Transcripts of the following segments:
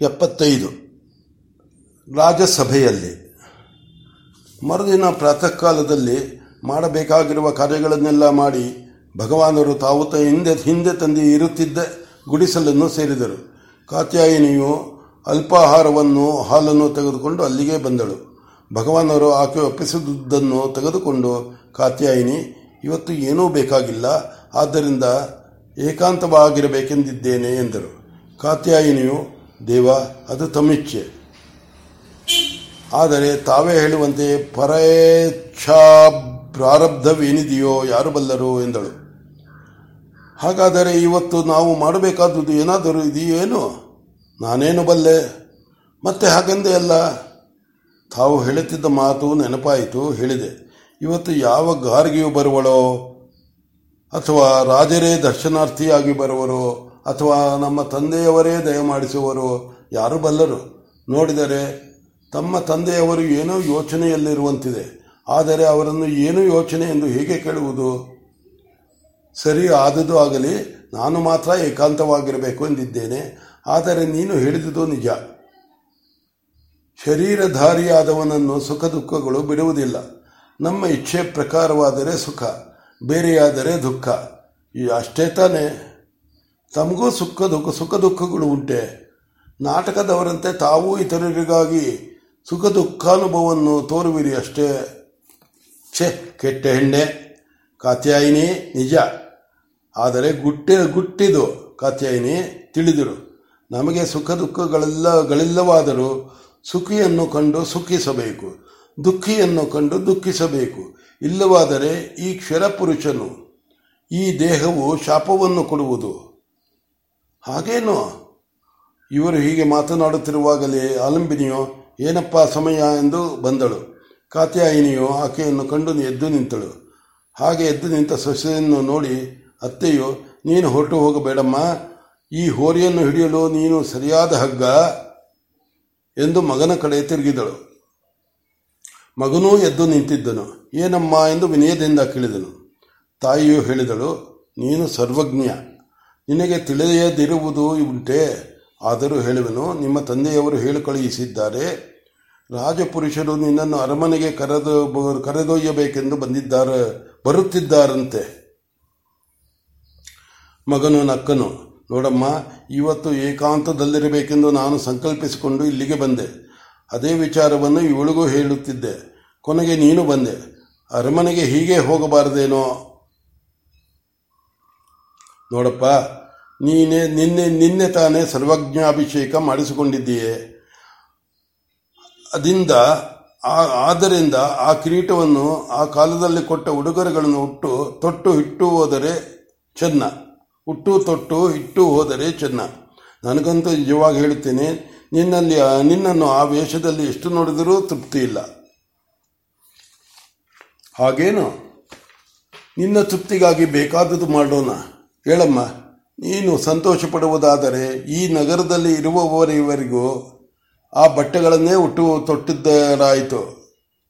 ಎಪ್ಪತ್ತೈದು. ರಾಜ್ಯಸಭೆಯಲ್ಲಿ ಮರುದಿನ ಪ್ರಾತಃ ಕಾಲದಲ್ಲಿ ಮಾಡಬೇಕಾಗಿರುವ ಕಾರ್ಯಗಳನ್ನೆಲ್ಲ ಮಾಡಿ ಭಗವಾನರು ತಾವು ಹಿಂದೆ ಹಿಂದೆ ತಂದು ಇರುತ್ತಿದ್ದ ಗುಡಿಸಲನ್ನು ಸೇರಿದರು. ಕಾತ್ಯಾಯಿನಿಯು ಅಲ್ಪಾಹಾರವನ್ನು, ಹಾಲನ್ನು ತೆಗೆದುಕೊಂಡು ಅಲ್ಲಿಗೆ ಬಂದಳು. ಭಗವಾನರು ಆಕೆ ಒಪ್ಪಿಸಿದುದನ್ನು ತೆಗೆದುಕೊಂಡು ಕಾತ್ಯಾಯಿನಿ, ಇವತ್ತು ಏನೂ ಬೇಕಾಗಿಲ್ಲ, ಆದ್ದರಿಂದ ಏಕಾಂತವಾಗಿರಬೇಕೆಂದಿದ್ದೇನೆ ಎಂದರು. ಕಾತ್ಯಾಯಿನಿಯು ದೇವ, ಅದು ತಮ್ಮಿಚ್ಛೆ. ಆದರೆ ತಾವೇ ಹೇಳುವಂತೆ ಪರೇಚ್ಛಾ ಪ್ರಾರಬ್ಧವೇನಿದೆಯೋ ಯಾರು ಬಲ್ಲರು ಎಂದಳು. ಹಾಗಾದರೆ ಇವತ್ತು ನಾವು ಮಾಡಬೇಕಾದದ್ದು ಏನಾದರೂ ಇದೆಯೇನು? ನಾನೇನು ಬಲ್ಲೆ? ಮತ್ತೆ ಹಾಗೆಂದೇ ಅಲ್ಲ. ತಾವು ಹೇಳುತ್ತಿದ್ದ ಮಾತು ನೆನಪಾಯಿತು, ಹೇಳಿದೆ. ಇವತ್ತು ಯಾವ ಗಾರ್ಗಿಯು ಬರುವಳೋ? ಅಥವಾ ರಾಜರೇ ದರ್ಶನಾರ್ಥಿಯಾಗಿ ಬರುವರೋ? ಅಥವಾ ನಮ್ಮ ತಂದೆಯವರೇ ದಯಮಾಡಿಸುವರು, ಯಾರು ಬಲ್ಲರು? ನೋಡಿದರೆ ತಮ್ಮ ತಂದೆಯವರು ಏನೋ ಯೋಚನೆಯಲ್ಲಿರುವಂತಿದೆ. ಆದರೆ ಅವರನ್ನು ಏನು ಯೋಚನೆ ಎಂದು ಹೇಗೆ ಕೇಳುವುದು? ಸರಿ, ಆದದ್ದು ಆಗಲಿ. ನಾನು ಮಾತ್ರ ಏಕಾಂತವಾಗಿರಬೇಕು ಎಂದಿದ್ದೇನೆ. ಆದರೆ ನೀನು ಹೇಳಿದುದು ನಿಜ. ಶರೀರಧಾರಿಯಾದವನನ್ನು ಸುಖ ದುಃಖಗಳು ಬಿಡುವುದಿಲ್ಲ. ನಮ್ಮ ಇಚ್ಛೆ ಪ್ರಕಾರವಾದರೆ ಸುಖ, ಬೇರೆಯಾದರೆ ದುಃಖ. ಅಷ್ಟೇ ತಾನೇ. ತಮಗೂ ಸುಖ ದುಃಖ, ಸುಖ ದುಃಖಗಳು ಉಂಟೆ. ನಾಟಕದವರಂತೆ ತಾವೂ ಇತರರಿಗಾಗಿ ಸುಖ ದುಃಖಾನುಭವವನ್ನು ತೋರುವಿರಿ ಅಷ್ಟೇ. ಛೆ, ಕೆಟ್ಟ ಹೆಣ್ಣೆ, ಕಾತ್ಯಾಯಿನಿ, ನಿಜ. ಆದರೆ ಗುಟ್ಟೆ, ಗುಟ್ಟಿದು ಕಾತ್ಯಾಯಿನಿ, ತಿಳಿದಿರು. ನಮಗೆ ಸುಖ ದುಃಖಗಳೆಲ್ಲ, ಗಳಿಲ್ಲವಾದರೂ ಸುಖಿಯನ್ನು ಕಂಡು ಸುಖಿಸಬೇಕು. ದುಃಖಿಯನ್ನು ಕಂಡು ದುಃಖಿಸಬೇಕು. ಇಲ್ಲವಾದರೆ ಈ ಕ್ಷರಪುರುಷನು, ಈ ದೇಹವು ಶಾಪವನ್ನು ಕೊಡುವುದು. ಹಾಗೇನು? ಇವರು ಹೀಗೆ ಮಾತನಾಡುತ್ತಿರುವಾಗಲೇ ಆಲಂಬಿನಿಯು, ಏನಪ್ಪ ಸಮಯ ಎಂದು ಬಂದಳು. ಕಾತ್ಯಾಯಿನಿಯು ಆಕೆಯನ್ನು ಕಂಡು ಎದ್ದು ನಿಂತಳು. ಹಾಗೆ ಎದ್ದು ನಿಂತ ಸೊಸೆಯನ್ನು ನೋಡಿ ಅತ್ತೆಯು, ನೀನು ಹೊರಟು ಹೋಗಬೇಡಮ್ಮ. ಈ ಹೋರಿಯನ್ನು ಹಿಡಿಯಲು ನೀನು ಸರಿಯಾದ ಹಗ್ಗ ಎಂದು ಮಗನ ಕಡೆ ತಿರುಗಿದಳು. ಮಗನೂ ಎದ್ದು ನಿಂತಿದ್ದನು. ಏನಮ್ಮ ಎಂದು ವಿನಯದಿಂದ ಕೇಳಿದನು. ತಾಯಿಯು ಹೇಳಿದಳು, ನೀನು ಸರ್ವಜ್ಞ. ನಿನಗೆ ತಿಳಿಯದಿರುವುದು ಉಂಟೆ? ಆದರೂ ಹೇಳುವೆನು, ನಿಮ್ಮ ತಂದೆಯವರು ಹೇಳಿ ಕಳುಹಿಸಿದ್ದಾರೆ ರಾಜಪುರುಷರು ನಿನ್ನನ್ನು ಅರಮನೆಗೆ ಕರೆದು ಕರೆದೊಯ್ಯಬೇಕೆಂದು ಬಂದಿದ್ದಾರೆ, ಬರುತ್ತಿದ್ದಾರಂತೆ. ಮಗನು ನಕ್ಕನು, ನೋಡಮ್ಮ, ಇವತ್ತು ಏಕಾಂತದಲ್ಲಿರಬೇಕೆಂದು ನಾನು ಸಂಕಲ್ಪಿಸಿಕೊಂಡು ಇಲ್ಲಿಗೆ ಬಂದೆ. ಅದೇ ವಿಚಾರವನ್ನು ಇವಳಿಗೂ ಹೇಳುತ್ತಿದ್ದೆ. ಕೊನೆಗೆ ನೀನು ಬಂದೆ. ಅರಮನೆಗೆ ಹೀಗೆ ಹೋಗಬಾರದೇನೋ? ನೋಡಪ್ಪ ನೀನೆ, ನಿನ್ನೆ ನಿನ್ನೆ ತಾನೇ ಸರ್ವಜ್ಞಾಭಿಷೇಕ ಮಾಡಿಸಿಕೊಂಡಿದ್ದೀಯೆ. ಅದಿಂದ ಆದ್ದರಿಂದ ಆ ಕಿರೀಟವನ್ನು ಆ ಕಾಲದಲ್ಲಿ ಕೊಟ್ಟ ಉಡುಗೊರೆಗಳನ್ನು ಉಟ್ಟು ತೊಟ್ಟು ಇಟ್ಟು ಹೋದರೆ ಚೆನ್ನ. ಹುಟ್ಟು, ತೊಟ್ಟು ಇಟ್ಟು ಹೋದರೆ ಚೆನ್ನ. ನನಗಂತೂ ನಿಜವಾಗಿ ಹೇಳುತ್ತೇನೆ ನಿನ್ನಲ್ಲಿ, ನಿನ್ನನ್ನು ಆ ವೇಷದಲ್ಲಿ ಎಷ್ಟು ನೋಡಿದರೂ ತೃಪ್ತಿ ಇಲ್ಲ. ಹಾಗೇನು? ನಿನ್ನ ತೃಪ್ತಿಗಾಗಿ ಬೇಕಾದದ್ದು ಮಾಡೋಣ. ಹೇಳಮ್ಮ. ನೀನು ಸಂತೋಷ ಪಡುವುದಾದರೆ ಈ ನಗರದಲ್ಲಿ ಇರುವವರಿವರಿಗೂ ಆ ಬಟ್ಟೆಗಳನ್ನೇ ಹುಟ್ಟು ತೊಟ್ಟಿದ್ದರಾಯಿತು.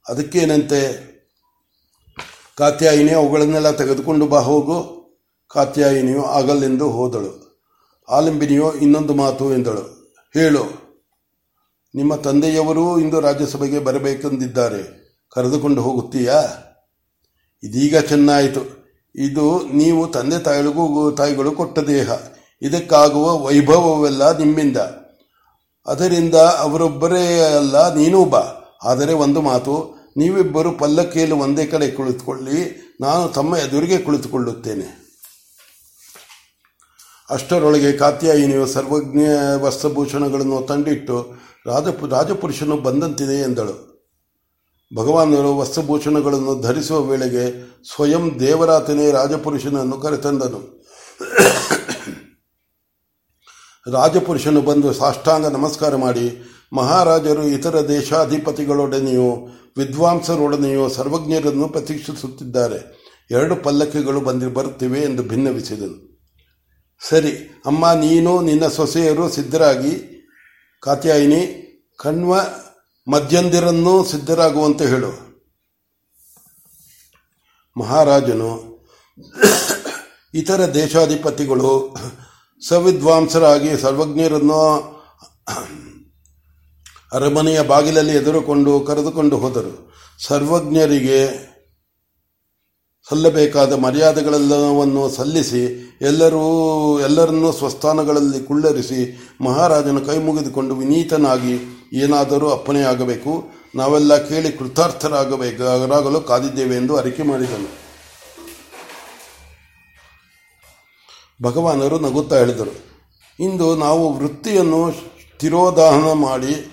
ಅದಕ್ಕೇನಂತೆ? ಕಾತ್ಯಾಯಿನಿ ಅವುಗಳನ್ನೆಲ್ಲ ತೆಗೆದುಕೊಂಡು ಬಾ ಹೋಗು. ಕಾತ್ಯಾಯಿನಿಯು ಆಗಲೆಂದು ಹೋದಳು. ಆಲಂಬಿನಿಯು ಇನ್ನೊಂದು ಮಾತು ಎಂದಳು. ಹೇಳು, ನಿಮ್ಮ ತಂದೆಯವರೂ ಇಂದು ರಾಜ್ಯಸಭೆಗೆ ಬರಬೇಕೆಂದಿದ್ದಾರೆ. ಕರೆದುಕೊಂಡು ಹೋಗುತ್ತೀಯಾ? ಇದೀಗ ಚೆನ್ನಾಯಿತು. ಇದು ನೀವು ತಂದೆ ತಾಯಿಗಳಿಗೂ ತಾಯಿಗಳು ಕೊಟ್ಟ ದೇಹ. ಇದಕ್ಕಾಗುವ ವೈಭವವೆಲ್ಲ ನಿಮ್ಮಿಂದ. ಅದರಿಂದ ಅವರೊಬ್ಬರೇ ಅಲ್ಲ, ನೀನೂ ಬಾ ಆದರೆ ಒಂದು ಮಾತು, ನೀವಿಬ್ಬರು ಪಲ್ಲಕ್ಕಿಯಲ್ಲಿ ಒಂದೇ ಕಡೆ ಕುಳಿತುಕೊಳ್ಳಿ, ನಾನು ತಮ್ಮ ಎದುರಿಗೆ ಕುಳಿತುಕೊಳ್ಳುತ್ತೇನೆ. ಅಷ್ಟರೊಳಗೆ ಕಾತ್ಯಾಯಿನಿಯು ಸರ್ವಜ್ಞ ವಸ್ತ್ರಭೂಷಣಗಳನ್ನು ತಂಡಿಟ್ಟು ರಾಜಪು, ರಾಜಪುರುಷನು ಬಂದಂತಿದೆ ಎಂದಳು. ಭಗವಾನರು ವಸ್ತ್ರಭೂಷಣಗಳನ್ನು ಧರಿಸುವ ವೇಳೆಗೆ ಸ್ವಯಂ ದೇವರಾತನೇ ರಾಜಪುರುಷನನ್ನು ಕರೆತಂದನು. ರಾಜಪುರುಷನು ಬಂದು ಸಾಷ್ಟಾಂಗ ನಮಸ್ಕಾರ ಮಾಡಿ, ಮಹಾರಾಜರು ಇತರ ದೇಶಾಧಿಪತಿಗಳೊಡನೆಯೋ, ವಿದ್ವಾಂಸರೊಡನೆಯೋ ಸರ್ವಜ್ಞರನ್ನು ಪ್ರತೀಕ್ಷಿಸುತ್ತಿದ್ದಾರೆ. ಎರಡು ಪಲ್ಲಕ್ಕಿಗಳು ಬಂದಿ ಬರುತ್ತಿವೆ ಎಂದು ಭಿನ್ನವಿಸಿದನು. ಸರಿ, ಅಮ್ಮ ನೀನು ನಿನ್ನ ಸೊಸೆಯರು ಸಿದ್ಧರಾಗಿ, ಕಾತ್ಯಾಯಿನಿ, ಕಣ್ವ ಮಧ್ಯಂದಿರನ್ನೂ ಸಿದ್ಧರಾಗುವಂತೆ ಹೇಳು. ಮಹಾರಾಜನು, ಇತರ ದೇಶಾಧಿಪತಿಗಳು ಸವಿದ್ವಾಂಸರಾಗಿ ಸರ್ವಜ್ಞರನ್ನು ಅರಮನೆಯ ಬಾಗಿಲಲ್ಲಿ ಎದುರುಕೊಂಡು ಕರೆದುಕೊಂಡು ಹೋದರು. ಸರ್ವಜ್ಞರಿಗೆ ಸಲ್ಲಬೇಕಾದ ಮರ್ಯಾದೆಗಳೆಲ್ಲವನ್ನು ಸಲ್ಲಿಸಿ ಎಲ್ಲರೂ ಎಲ್ಲರನ್ನೂ ಸ್ವಸ್ಥಾನಗಳಲ್ಲಿ ಕುಳ್ಳರಿಸಿ ಮಹಾರಾಜನ ಕೈ ಮುಗಿದುಕೊಂಡು ವಿನೀತನಾಗಿ ಏನಾದರೂ ಅಪ್ಪಣೆಯಾಗಬೇಕು ನಾವೆಲ್ಲ ಕೇಳಿ ಕೃತಾರ್ಥರಾಗಬೇಕಾಗಲು ಕಾದಿದ್ದೇವೆ ಎಂದು ಅರಿಕೆ ಮಾಡಿದನು. ಭಗವಾನರು ನಗುತ್ತಾ ಹೇಳಿದರು. ಇಂದು ನಾವು ವೃತ್ತಿಯನ್ನು ತಿರೋದಾಹನ ಮಾಡಿ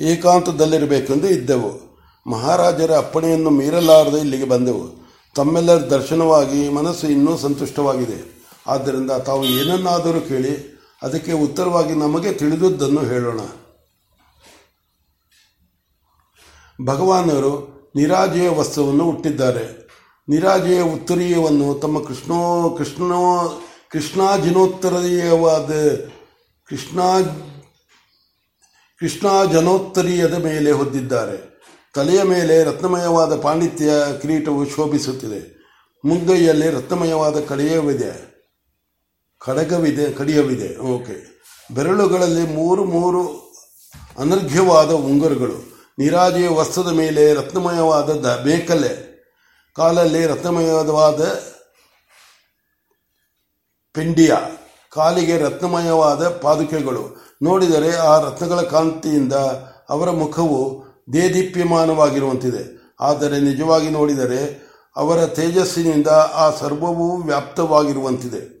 ಏಕಾಂತದಲ್ಲಿರಬೇಕೆಂದು ಇದ್ದೆವು. ಮಹಾರಾಜರ ಅಪ್ಪಣೆಯನ್ನು ಮೀರಲಾರದೆ ಇಲ್ಲಿಗೆ ಬಂದೆವು. ತಮ್ಮೆಲ್ಲರ ದರ್ಶನವಾಗಿ ಮನಸ್ಸು ಇನ್ನೂ ಸಂತುಷ್ಟವಾಗಿದೆ. ಆದ್ದರಿಂದ ತಾವು ಏನನ್ನಾದರೂ ಕೇಳಿ ಅದಕ್ಕೆ ಉತ್ತರವಾಗಿ ನಮಗೆ ತಿಳಿದುದನ್ನು ಹೇಳೋಣ. ಭಗವಾನರು ನಿರಾಜೆಯ ವಸ್ತುವನ್ನು ಹುಟ್ಟಿದ್ದಾರೆ ನಿರಾಜೆಯ ಉತ್ತರೀಯವನ್ನು ತಮ್ಮ ಕೃಷ್ಣೋ ಕೃಷ್ಣೋ, ಕೃಷ್ಣಾಜಿನೋತ್ತರೀಯವಾದ ಕೃಷ್ಣ, ಕೃಷ್ಣಾಜನೋತ್ತರೀಯದ ಮೇಲೆ ಹೊದ್ದಿದ್ದಾರೆ. ತಲೆಯ ಮೇಲೆ ರತ್ನಮಯವಾದ ಪಾಂಡಿತ್ಯ ಕಿರೀಟವು ಶೋಭಿಸುತ್ತಿದೆ. ಮುಂಗೈಯಲ್ಲಿ ರತ್ನಮಯವಾದ ಕಡೆಯವಿದೆ ಕಡಗವಿದೆ, ಕಡಿಯವಿದೆ. ಓಕೆ. ಬೆರಳುಗಳಲ್ಲಿ ಮೂರು ಮೂರು ಅನರ್ಘ್ಯವಾದ ಉಂಗುರಗಳು. ನಿರಾಜೆಯ ವಸ್ತ್ರದ ಮೇಲೆ ರತ್ನಮಯವಾದ ದ ಬೇಕಲೆ ಕಾಲಲ್ಲಿ ರತ್ನಮಯವಾದ ಪಿಂಡಿಯ. ಕಾಲಿಗೆ ರತ್ನಮಯವಾದ ಪಾದುಕೆಗಳು. ನೋಡಿದರೆ ಆ ರತ್ನಗಳ ಕಾಂತಿಯಿಂದ ಅವರ ಮುಖವು ದೇದೀಪ್ಯಮಾನವಾಗಿರುವಂತಿದೆ. ಆದರೆ ನಿಜವಾಗಿ ನೋಡಿದರೆ ಅವರ ತೇಜಸ್ಸಿನಿಂದ ಆ ಸರ್ವವೂ ವ್ಯಾಪ್ತವಾಗಿರುವಂತಿದೆ.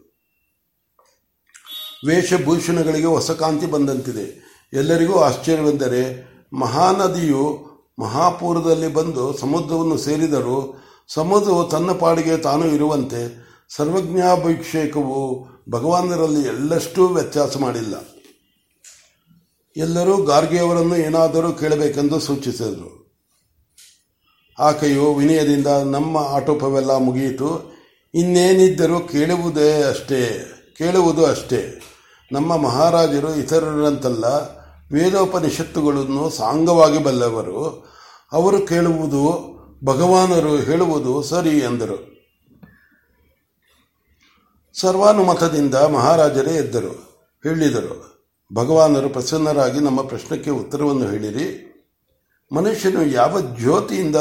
ವೇಷಭೂಷಣಗಳಿಗೆ ಹೊಸ ಕಾಂತಿ ಬಂದಂತಿದೆ. ಎಲ್ಲರಿಗೂ ಆಶ್ಚರ್ಯವೆಂದರೆ ಮಹಾನದಿಯು ಮಹಾಪೂರದಲ್ಲಿ ಬಂದು ಸಮುದ್ರವನ್ನು ಸೇರಿದರೂ ಸಮುದ್ರವು ತನ್ನ ಪಾಡಿಗೆ ತಾನು ಇರುವಂತೆ ಸರ್ವಜ್ಞಾಭಿಷೇಕವು ಭಗವಾನರಲ್ಲಿ ಎಲ್ಲಷ್ಟು ವ್ಯತ್ಯಾಸ ಮಾಡಿಲ್ಲ. ಎಲ್ಲರೂ ಗಾರ್ಗಿಯವರನ್ನು ಏನಾದರೂ ಕೇಳಬೇಕೆಂದು ಸೂಚಿಸಿದರು. ಆಕೆಯು ವಿನಯದಿಂದ, ನಮ್ಮ ಆಟೋಪವೆಲ್ಲ ಮುಗಿಯಿತು. ಇನ್ನೇನಿದ್ದರೂ ಕೇಳುವುದೇ ಅಷ್ಟೇ, ಕೇಳುವುದು ಅಷ್ಟೇ. ನಮ್ಮ ಮಹಾರಾಜರು ಇತರರಂತಲ್ಲ. ವೇದೋಪನಿಷತ್ತುಗಳನ್ನು ಸಾಂಗವಾಗಿ ಬಲ್ಲವರು, ಅವರು ಕೇಳುವುದು, ಭಗವಾನರು ಹೇಳುವುದು ಸರಿ ಎಂದರು. ಸರ್ವಾನುಮತದಿಂದ ಮಹಾರಾಜರೇ ಎದ್ದರು, ಹೇಳಿದರು, ಭಗವಾನರು ಪ್ರಸನ್ನರಾಗಿ ನಮ್ಮ ಪ್ರಶ್ನಕ್ಕೆ ಉತ್ತರವನ್ನು ಹೇಳಿರಿ. ಮನುಷ್ಯನು ಯಾವ ಜ್ಯೋತಿಯಿಂದ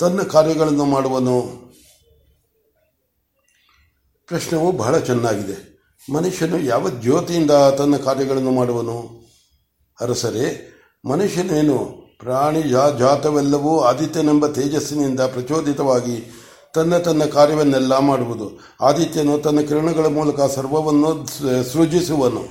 ತನ್ನ ಕಾರ್ಯಗಳನ್ನು ಮಾಡುವನು? ಪ್ರಶ್ನವು ಬಹಳ ಚೆನ್ನಾಗಿದೆ. ಮನುಷ್ಯನು ಯಾವ ಜ್ಯೋತಿಯಿಂದ ತನ್ನ ಕಾರ್ಯಗಳನ್ನು ಮಾಡುವನು? ಅರಸರೇ, ಮನುಷ್ಯನೇನು ಪ್ರಾಣಿ ಜಾತವೆಲ್ಲವೂ ಆದಿತ್ಯನೆಂಬ ತೇಜಸ್ಸಿನಿಂದ ಪ್ರಚೋದಿತವಾಗಿ ತನ್ನ ತನ್ನ ಕಾರ್ಯವನ್ನೆಲ್ಲ ಮಾಡುವುದು. ಆದಿತ್ಯನು ತನ್ನ ಕಿರಣಗಳ ಮೂಲಕ ಸರ್ವವನ್ನು ಸೃಜಿಸುವನು.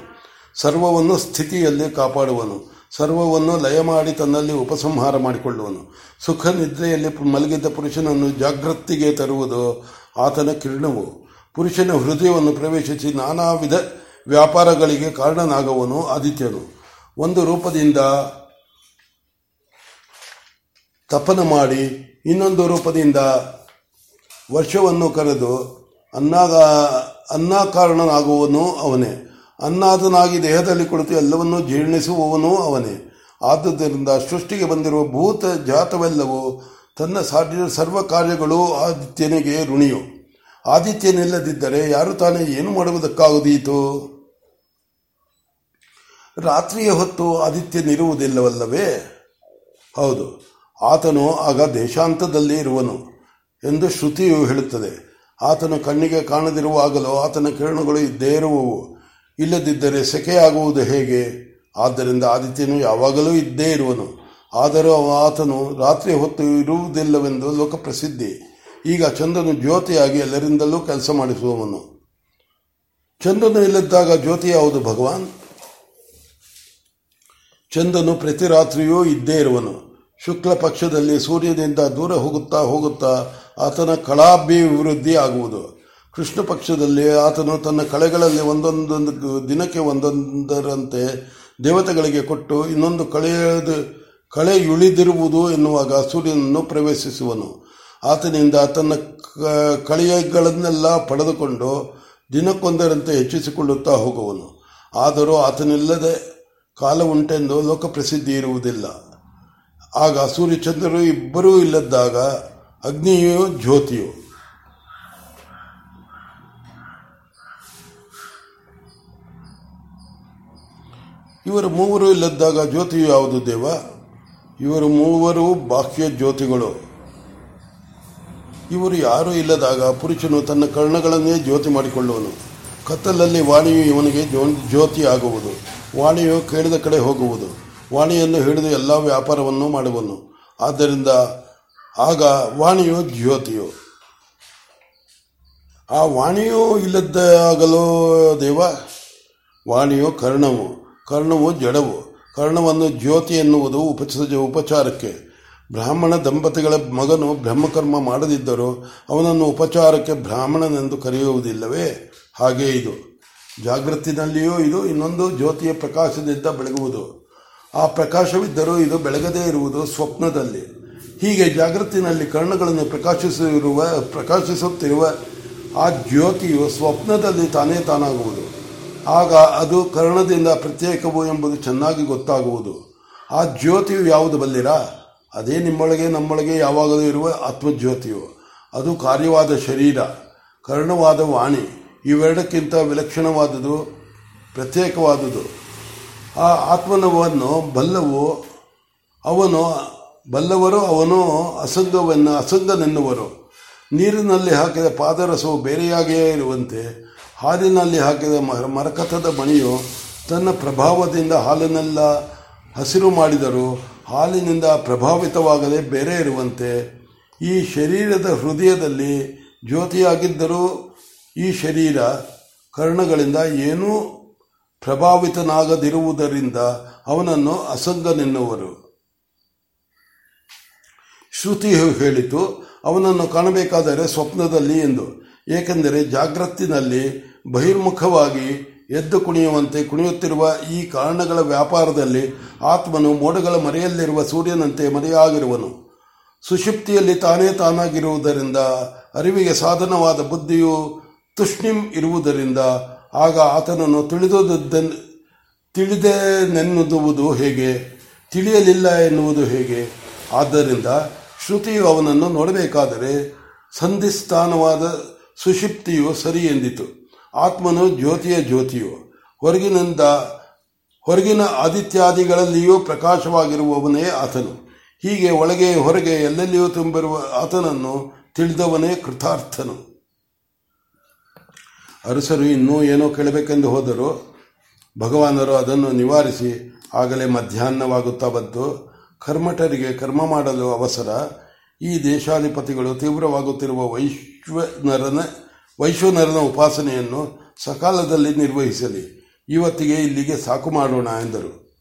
ಸರ್ವವನ್ನು ಸ್ಥಿತಿಯಲ್ಲಿ ಕಾಪಾಡುವನು. ಸರ್ವವನ್ನು ಲಯ ಮಾಡಿ ತನ್ನಲ್ಲಿ ಉಪಸಂಹಾರ ಮಾಡಿಕೊಳ್ಳುವನು. ಸುಖ ನಿದ್ರೆಯಲ್ಲಿ ಮಲಗಿದ್ದ ಪುರುಷನನ್ನು ಜಾಗೃತಿಗೆ ತರುವುದು ಆತನ ಕಿರಣವು. ಪುರುಷನ ಹೃದಯವನ್ನು ಪ್ರವೇಶಿಸಿ ನಾನಾ ವಿಧ ವ್ಯಾಪಾರಗಳಿಗೆ ಕಾರಣನಾಗುವನು ಆದಿತ್ಯನು. ಒಂದು ರೂಪದಿಂದ ತಪನ ಮಾಡಿ ಇನ್ನೊಂದು ರೂಪದಿಂದ ವರ್ಷವನ್ನು ಕರೆದು ಅನ್ನಾಗ ಅನ್ನಾಕಾರಣನಾಗುವನು ಅವನೇ. ಅನ್ನಾದನಾಗಿ ದೇಹದಲ್ಲಿ ಕುಳಿತು ಎಲ್ಲವನ್ನೂ ಜೀರ್ಣಿಸುವವನೂ ಅವನೇ. ಆದುದರಿಂದ ಸೃಷ್ಟಿಗೆ ಬಂದಿರುವ ಭೂತ ಜಾತವೆಲ್ಲವೂ ತನ್ನ ಸಾಧ್ಯ ಸರ್ವ ಕಾರ್ಯಗಳು ಆದಿತ್ಯನಿಗೆ ಋಣಿಯು. ಆದಿತ್ಯನಿಲ್ಲದಿದ್ದರೆ ಯಾರು ತಾನೇ ಏನು ಮಾಡುವುದಕ್ಕಾಗುದೀತು? ರಾತ್ರಿಯ ಹೊತ್ತು ಆದಿತ್ಯನಿರುವುದಿಲ್ಲವಲ್ಲವೇ ಹೌದು. ಆತನು ಆಗ ದೇಶಾಂತದಲ್ಲಿ ಇರುವನು ಎಂದು ಶ್ರುತಿಯು ಹೇಳುತ್ತದೆ. ಆತನು ಕಣ್ಣಿಗೆ ಕಾಣದಿರುವಾಗಲೂ ಆತನ ಕಿರಣಗಳು ಇದ್ದೇ ಇರುವವು. ಇಲ್ಲದಿದ್ದರೆ ಸೆಕೆಯಾಗುವುದು ಹೇಗೆ? ಆದ್ದರಿಂದ ಆದಿತ್ಯನು ಯಾವಾಗಲೂ ಇದ್ದೇ ಇರುವನು. ಆದರೂ ಆತನು ರಾತ್ರಿ ಹೊತ್ತು ಇರುವುದಿಲ್ಲವೆಂದು ಲೋಕಪ್ರಸಿದ್ಧಿ. ಈಗ ಚಂದ್ರನು ಜ್ಯೋತಿಯಾಗಿ ಎಲ್ಲರಿಂದಲೂ ಕೆಲಸ ಮಾಡಿಸುವವನು. ಚಂದ್ರನು ಇಲ್ಲದಾಗ ಜ್ಯೋತಿ ಯಾವುದು ಭಗವಾನ್? ಚಂದ್ರನು ಪ್ರತಿ ರಾತ್ರಿಯೂ ಇದ್ದೇ ಇರುವನು. ಶುಕ್ಲ ಪಕ್ಷದಲ್ಲಿ ಸೂರ್ಯನಿಂದ ದೂರ ಹೋಗುತ್ತಾ ಹೋಗುತ್ತಾ ಆತನ ಕಳಾಭಿವೃದ್ಧಿ ಆಗುವುದು. ಕೃಷ್ಣ ಪಕ್ಷದಲ್ಲಿ ಆತನು ತನ್ನ ಕಳೆಗಳಲ್ಲಿ ಒಂದೊಂದೊಂದು ದಿನಕ್ಕೆ ಒಂದೊಂದರಂತೆ ದೇವತೆಗಳಿಗೆ ಕೊಟ್ಟು ಇನ್ನೊಂದು ಕಳೆಯದು, ಕಳೆಯುಳಿದಿರುವುದು ಎನ್ನುವಾಗ ಸೂರ್ಯನನ್ನು ಪ್ರವೇಶಿಸುವನು. ಆತನಿಂದ ತನ್ನ ಕಳೆಯಗಳನ್ನೆಲ್ಲ ಪಡೆದುಕೊಂಡು ದಿನಕ್ಕೊಂದರಂತೆ ಹೆಚ್ಚಿಸಿಕೊಳ್ಳುತ್ತಾ ಹೋಗುವನು. ಆದರೂ ಆತನಿಲ್ಲದೆ ಕಾಲ ಉಂಟೆಂದು ಲೋಕಪ್ರಸಿದ್ಧಿ ಇರುವುದಿಲ್ಲ. ಆಗ ಸೂರ್ಯಚಂದ್ರರು ಇಬ್ಬರೂ ಇಲ್ಲದಾಗ ಅಗ್ನಿಯು ಜ್ಯೋತಿಯು? ಇವರು ಮೂವರು ಇಲ್ಲದಾಗ ಜ್ಯೋತಿಯು ಯಾವುದು ದೇವ? ಇವರು ಮೂವರು ಬಾಹ್ಯ ಜ್ಯೋತಿಗಳು. ಇವರು ಯಾರೂ ಇಲ್ಲದಾಗ ಪುರುಷನು ತನ್ನ ಕರ್ಣಗಳನ್ನೇ ಜ್ಯೋತಿ ಮಾಡಿಕೊಳ್ಳುವನು. ಕತ್ತಲಲ್ಲಿ ವಾಣಿಯು ಇವನಿಗೆ ಜ್ಯೋತಿ ಆಗುವುದು ವಾಣಿಯು ಕೇಳಿದ ಕಡೆ ಹೋಗುವುದು. ವಾಣಿಯನ್ನು ಹಿಡಿದು ಎಲ್ಲ ವ್ಯಾಪಾರವನ್ನು ಮಾಡುವನು. ಆದ್ದರಿಂದ ಆಗ ವಾಣಿಯು ಜ್ಯೋತಿಯು. ಆ ವಾಣಿಯು ಇಲ್ಲದ್ದಾಗಲೋ ದೇವ? ವಾಣಿಯು ಕರ್ಣವು. ಕರ್ಣವು ಜಡವು. ಕರ್ಣವನ್ನು ಜ್ಯೋತಿ ಎನ್ನುವುದು ಉಪಚ ಉಪಚಾರಕ್ಕೆ. ಬ್ರಾಹ್ಮಣ ದಂಪತಿಗಳ ಮಗನು ಬ್ರಹ್ಮಕರ್ಮ ಮಾಡದಿದ್ದರೂ ಅವನನ್ನು ಉಪಚಾರಕ್ಕೆ ಬ್ರಾಹ್ಮಣನೆಂದು ಕರೆಯುವುದಿಲ್ಲವೇ? ಹಾಗೇ ಇದು. ಜಾಗೃತಿನಲ್ಲಿಯೂ ಇದು ಇನ್ನೊಂದು ಜ್ಯೋತಿಯ ಪ್ರಕಾಶದಿಂದ ಬೆಳಗುವುದು. ಆ ಪ್ರಕಾಶವಿದ್ದರೂ ಇದು ಬೆಳಗದೇ ಇರುವುದು ಸ್ವಪ್ನದಲ್ಲಿ. ಹೀಗೆ ಜಾಗೃತಿನಲ್ಲಿ ಕರ್ಣಗಳನ್ನು ಪ್ರಕಾಶಿಸಿರುವ, ಪ್ರಕಾಶಿಸುತ್ತಿರುವ ಆ ಜ್ಯೋತಿಯು ಸ್ವಪ್ನದಲ್ಲಿ ತಾನೇ ತಾನಾಗುವುದು. ಆಗ ಅದು ಕರ್ಣದಿಂದ ಪ್ರತ್ಯೇಕವು ಎಂಬುದು ಚೆನ್ನಾಗಿ ಗೊತ್ತಾಗುವುದು. ಆ ಜ್ಯೋತಿಯು ಯಾವುದು ಬಲ್ಲಿರಾ? ಅದೇ ನಿಮ್ಮೊಳಗೆ ನಮ್ಮೊಳಗೆ ಯಾವಾಗಲೂ ಇರುವ ಆತ್ಮಜ್ಯೋತಿಯು. ಅದು ಕಾರ್ಯವಾದ ಶರೀರ, ಕರ್ಣವಾದ ವಾಣಿ. ಇವೆರಡಕ್ಕಿಂತ ವಿಲಕ್ಷಣವಾದುದು, ಪ್ರತ್ಯೇಕವಾದುದು. ಆ ಆತ್ಮನವನ್ನು ಬಲ್ಲವು, ಅವನು ಬಲ್ಲವರು, ಅವನು ಅಸಂಗವನ್ನು, ಅಸಂಗನೆನ್ನುವರು. ನೀರಿನಲ್ಲಿ ಹಾಕಿದ ಪಾದರಸವು ಬೇರೆಯಾಗಿಯೇ ಇರುವಂತೆ, ಹಾಲಿನಲ್ಲಿ ಹಾಕಿದ ಮರಕಥದ ಮಣಿಯು ತನ್ನ ಪ್ರಭಾವದಿಂದ ಹಾಲನ್ನೆಲ್ಲ ಹಸಿರು ಮಾಡಿದರೂ, ಹಾಲಿನಿಂದ ಪ್ರಭಾವಿತವಾಗದೆ ಬೇರೆ ಇರುವಂತೆ. ಈ ಶರೀರದ ಹೃದಯದಲ್ಲಿ ಜ್ಯೋತಿಯಾಗಿದ್ದರೂ ಈ ಶರೀರ ಕರ್ಣಗಳಿಂದ ಏನೂ ಪ್ರಭಾವಿತನಾಗದಿರುವುದರಿಂದ ಅವನನ್ನು ಅಸಂಗನೆನ್ನುವರು. ಶ್ರುತಿ ಹೇಳಿತು, ಅವನನ್ನು ಕಾಣಬೇಕಾದರೆ ಸ್ವಪ್ನದಲ್ಲಿ ಎಂದು. ಏಕೆಂದರೆ ಜಾಗೃತಿನಲ್ಲಿ ಬಹಿರ್ಮುಖವಾಗಿ ಎದ್ದು ಕುಣಿಯುವಂತೆ ಕುಣಿಯುತ್ತಿರುವ ಈ ಕಾರಣಗಳ ವ್ಯಾಪಾರದಲ್ಲಿ ಆತ್ಮನು ಮೋಡಗಳ ಮರೆಯಲ್ಲಿರುವ ಸೂರ್ಯನಂತೆ ಮರೆಯಾಗಿರುವನು. ಸುಷುಪ್ತಿಯಲ್ಲಿ ತಾನೇ ತಾನಾಗಿರುವುದರಿಂದ ಅರಿವಿಗೆ ಸಾಧನವಾದ ಬುದ್ಧಿಯು ತುಷ್ಣಿಂ ಇರುವುದರಿಂದ ಆಗ ಆತನನ್ನು ತಿಳಿದುದನ್ನು ತಿಳಿದೇ ನೆನ್ನುವುದು ಹೇಗೆ? ತಿಳಿಯಲಿಲ್ಲ ಎನ್ನುವುದು ಹೇಗೆ? ಆದ್ದರಿಂದ ಶ್ರುತಿಯು ಅವನನ್ನು ನೋಡಬೇಕಾದರೆ ಸಂಧಿಸ್ಥಾನವಾದ ಸುಷಿಪ್ತಿಯು ಸರಿ ಎಂದಿತು. ಆತ್ಮನು ಜ್ಯೋತಿಯ ಜ್ಯೋತಿಯು. ಹೊರಗಿನಿಂದ, ಹೊರಗಿನ ಆದಿತ್ಯಾದಿಗಳಲ್ಲಿಯೂ ಪ್ರಕಾಶವಾಗಿರುವವನೇ ಆತನು. ಹೀಗೆ ಒಳಗೆ ಹೊರಗೆ ಎಲ್ಲೆಲ್ಲಿಯೂ ತುಂಬಿರುವ ಆತನನ್ನು ತಿಳಿದವನೇ ಕೃತಾರ್ಥನು. ಅರಸರು ಇನ್ನೂ ಏನೋ ಕೇಳಬೇಕೆಂದು ಹೋದರು ಭಗವಾನರು ಅದನ್ನು ನಿವಾರಿಸಿ ಆಗಲೇ ಮಧ್ಯಾಹ್ನವಾಗುತ್ತಾ ಬಂತು. ಕರ್ಮಠರಿಗೆ ಕರ್ಮ ಮಾಡಲು ಅವಸರ. ಈ ದೇಶಾಧಿಪತಿಗಳು ತೀವ್ರವಾಗುತ್ತಿರುವ ವೈಶ್ವನರನ ವೈಶ್ವನರನ ಉಪಾಸನೆಯನ್ನು ಸಕಾಲದಲ್ಲಿ ನಿರ್ವಹಿಸಲಿ. ಇವತ್ತಿಗೆ ಇಲ್ಲಿಗೆ ಸಾಕು ಮಾಡೋಣ ಎಂದರು.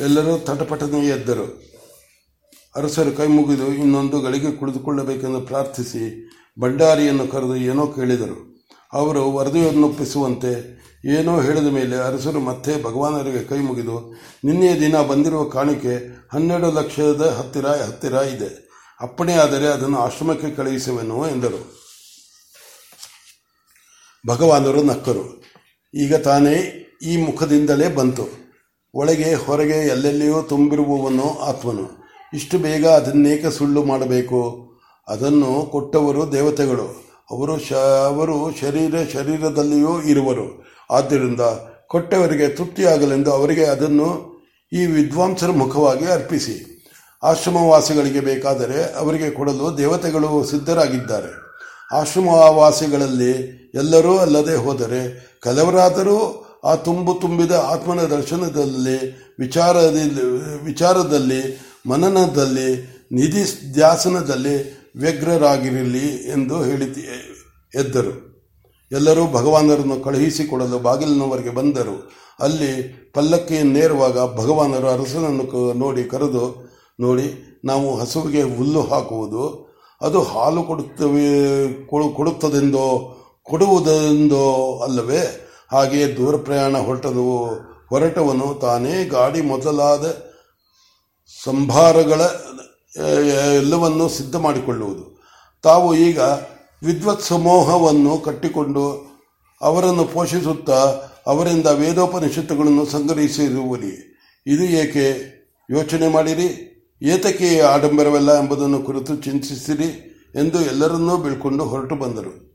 ಎಲ್ಲರೂ ತಟಪಟನೆ ಎದ್ದರು. ಅರಸರು ಕೈ ಮುಗಿದು ಇನ್ನೊಂದು ಗಳಿಗೆ ಕುಳಿತುಕೊಳ್ಳಬೇಕೆಂದು ಪ್ರಾರ್ಥಿಸಿ ಭಂಡಾರಿಯನ್ನು ಕರೆದು ಏನೋ ಕೇಳಿದರು. ಅವರು ವರದಿಯನ್ನೊಪ್ಪಿಸುವಂತೆ ಏನೋ ಹೇಳಿದ ಮೇಲೆ ಅರಸರು ಮತ್ತೆ ಭಗವಾನರಿಗೆ ಕೈ ಮುಗಿದು, ನಿನ್ನೆ ದಿನ ಬಂದಿರುವ ಕಾಣಿಕೆ ಹನ್ನೆರಡು ಲಕ್ಷದ ಹತ್ತಿರ ಹತ್ತಿರ ಇದೆ. ಅಪ್ಪಣೆ ಆದರೆ ಅದನ್ನು ಆಶ್ರಮಕ್ಕೆ ಕಳುಹಿಸುವೆನು ಎಂದರು. ಭಗವಾನರು ನಕ್ಕರು. ಈಗ ತಾನೇ ಈ ಮುಖದಿಂದಲೇ ಬಂತು. ಒಳಗೆ ಹೊರಗೆ ಎಲ್ಲೆಲ್ಲಿಯೂ ತುಂಬಿರುವವನು ಆತ್ಮನು. ಇಷ್ಟು ಬೇಗ ಅದನ್ನೇಕೆ ಸುಳ್ಳು ಮಾಡಬೇಕು? ಅದನ್ನು ಕೊಟ್ಟವರು ದೇವತೆಗಳು. ಅವರು ಶ, ಅವರು ಶರೀರ, ಶರೀರದಲ್ಲಿಯೂ ಇರುವರು. ಆದ್ದರಿಂದ ಕೊಟ್ಟವರಿಗೆ ತೃಪ್ತಿಯಾಗಲೆಂದು ಅವರಿಗೆ ಅದನ್ನು ಈ ವಿದ್ವಾಂಸರ ಮುಖವಾಗಿ ಅರ್ಪಿಸಿ. ಆಶ್ರಮವಾಸಿಗಳಿಗೆ ಬೇಕಾದರೆ ಅವರಿಗೆ ಕೊಡಲು ದೇವತೆಗಳು ಸಿದ್ಧರಾಗಿದ್ದಾರೆ. ಆಶ್ರಮವಾಸಿಗಳಲ್ಲಿ ಎಲ್ಲರೂ ಅಲ್ಲದೆ ಹೋದರೆ ಕೆಲವರಾದರೂ ಆ ತುಂಬು ತುಂಬಿದ ಆತ್ಮನ ದರ್ಶನದಲ್ಲಿ, ವಿಚಾರದಲ್ಲಿ ವಿಚಾರದಲ್ಲಿ, ಮನನದಲ್ಲಿ ನಿಧಿ ಧ್ಯಾಸನದಲ್ಲಿ ವ್ಯಗ್ರರಾಗಿರಲಿ ಎಂದು ಹೇಳಿ ಎದ್ದರು. ಎಲ್ಲರೂ ಭಗವಾನರನ್ನು ಕಳುಹಿಸಿಕೊಡಲು ಬಾಗಿಲಿನವರೆಗೆ ಬಂದರು. ಅಲ್ಲಿ ಪಲ್ಲಕ್ಕಿಯನ್ನೇರುವಾಗ ಭಗವಾನರು ಅರಸನನ್ನು ನೋಡಿ ಕರೆದು, ನೋಡಿ, ನಾವು ಹಸುವಿಗೆ ಹುಲ್ಲು ಹಾಕುವುದು, ಅದು ಹಾಲು ಕೊಡುತ್ತವೆ ಕೊಡುತ್ತದೆಂದೋ, ಕೊಡುವುದೆಂದೋ ಅಲ್ಲವೇ? ಹಾಗೆಯೇ ದೂರ ಪ್ರಯಾಣ ಹೊರಟದು, ಹೊರಟವನು ತಾನೇ ಗಾಡಿ ಮೊದಲಾದ ಸಂಭಾರಗಳ ಎಲ್ಲವನ್ನು ಸಿದ್ಧ ಮಾಡಿಕೊಳ್ಳುವುದು. ತಾವು ಈಗ ವಿದ್ವತ್ ಸಮೂಹವನ್ನು ಕಟ್ಟಿಕೊಂಡು ಅವರನ್ನು ಪೋಷಿಸುತ್ತಾ ಅವರಿಂದ ವೇದೋಪನಿಷತ್ತುಗಳನ್ನು ಸಂಗ್ರಹಿಸಿರುವರಿ ಇದು ಏಕೆ ಯೋಚನೆ ಮಾಡಿರಿ? ಏತಕ್ಕೆ ಆಡಂಬರವೆಲ್ಲ ಎಂಬುದನ್ನು ಕುರಿತು ಚಿಂತಿಸಿರಿ ಎಂದು ಎಲ್ಲರನ್ನೂ ಬೀಳ್ಕೊಂಡು ಹೊರಟು ಬಂದರು.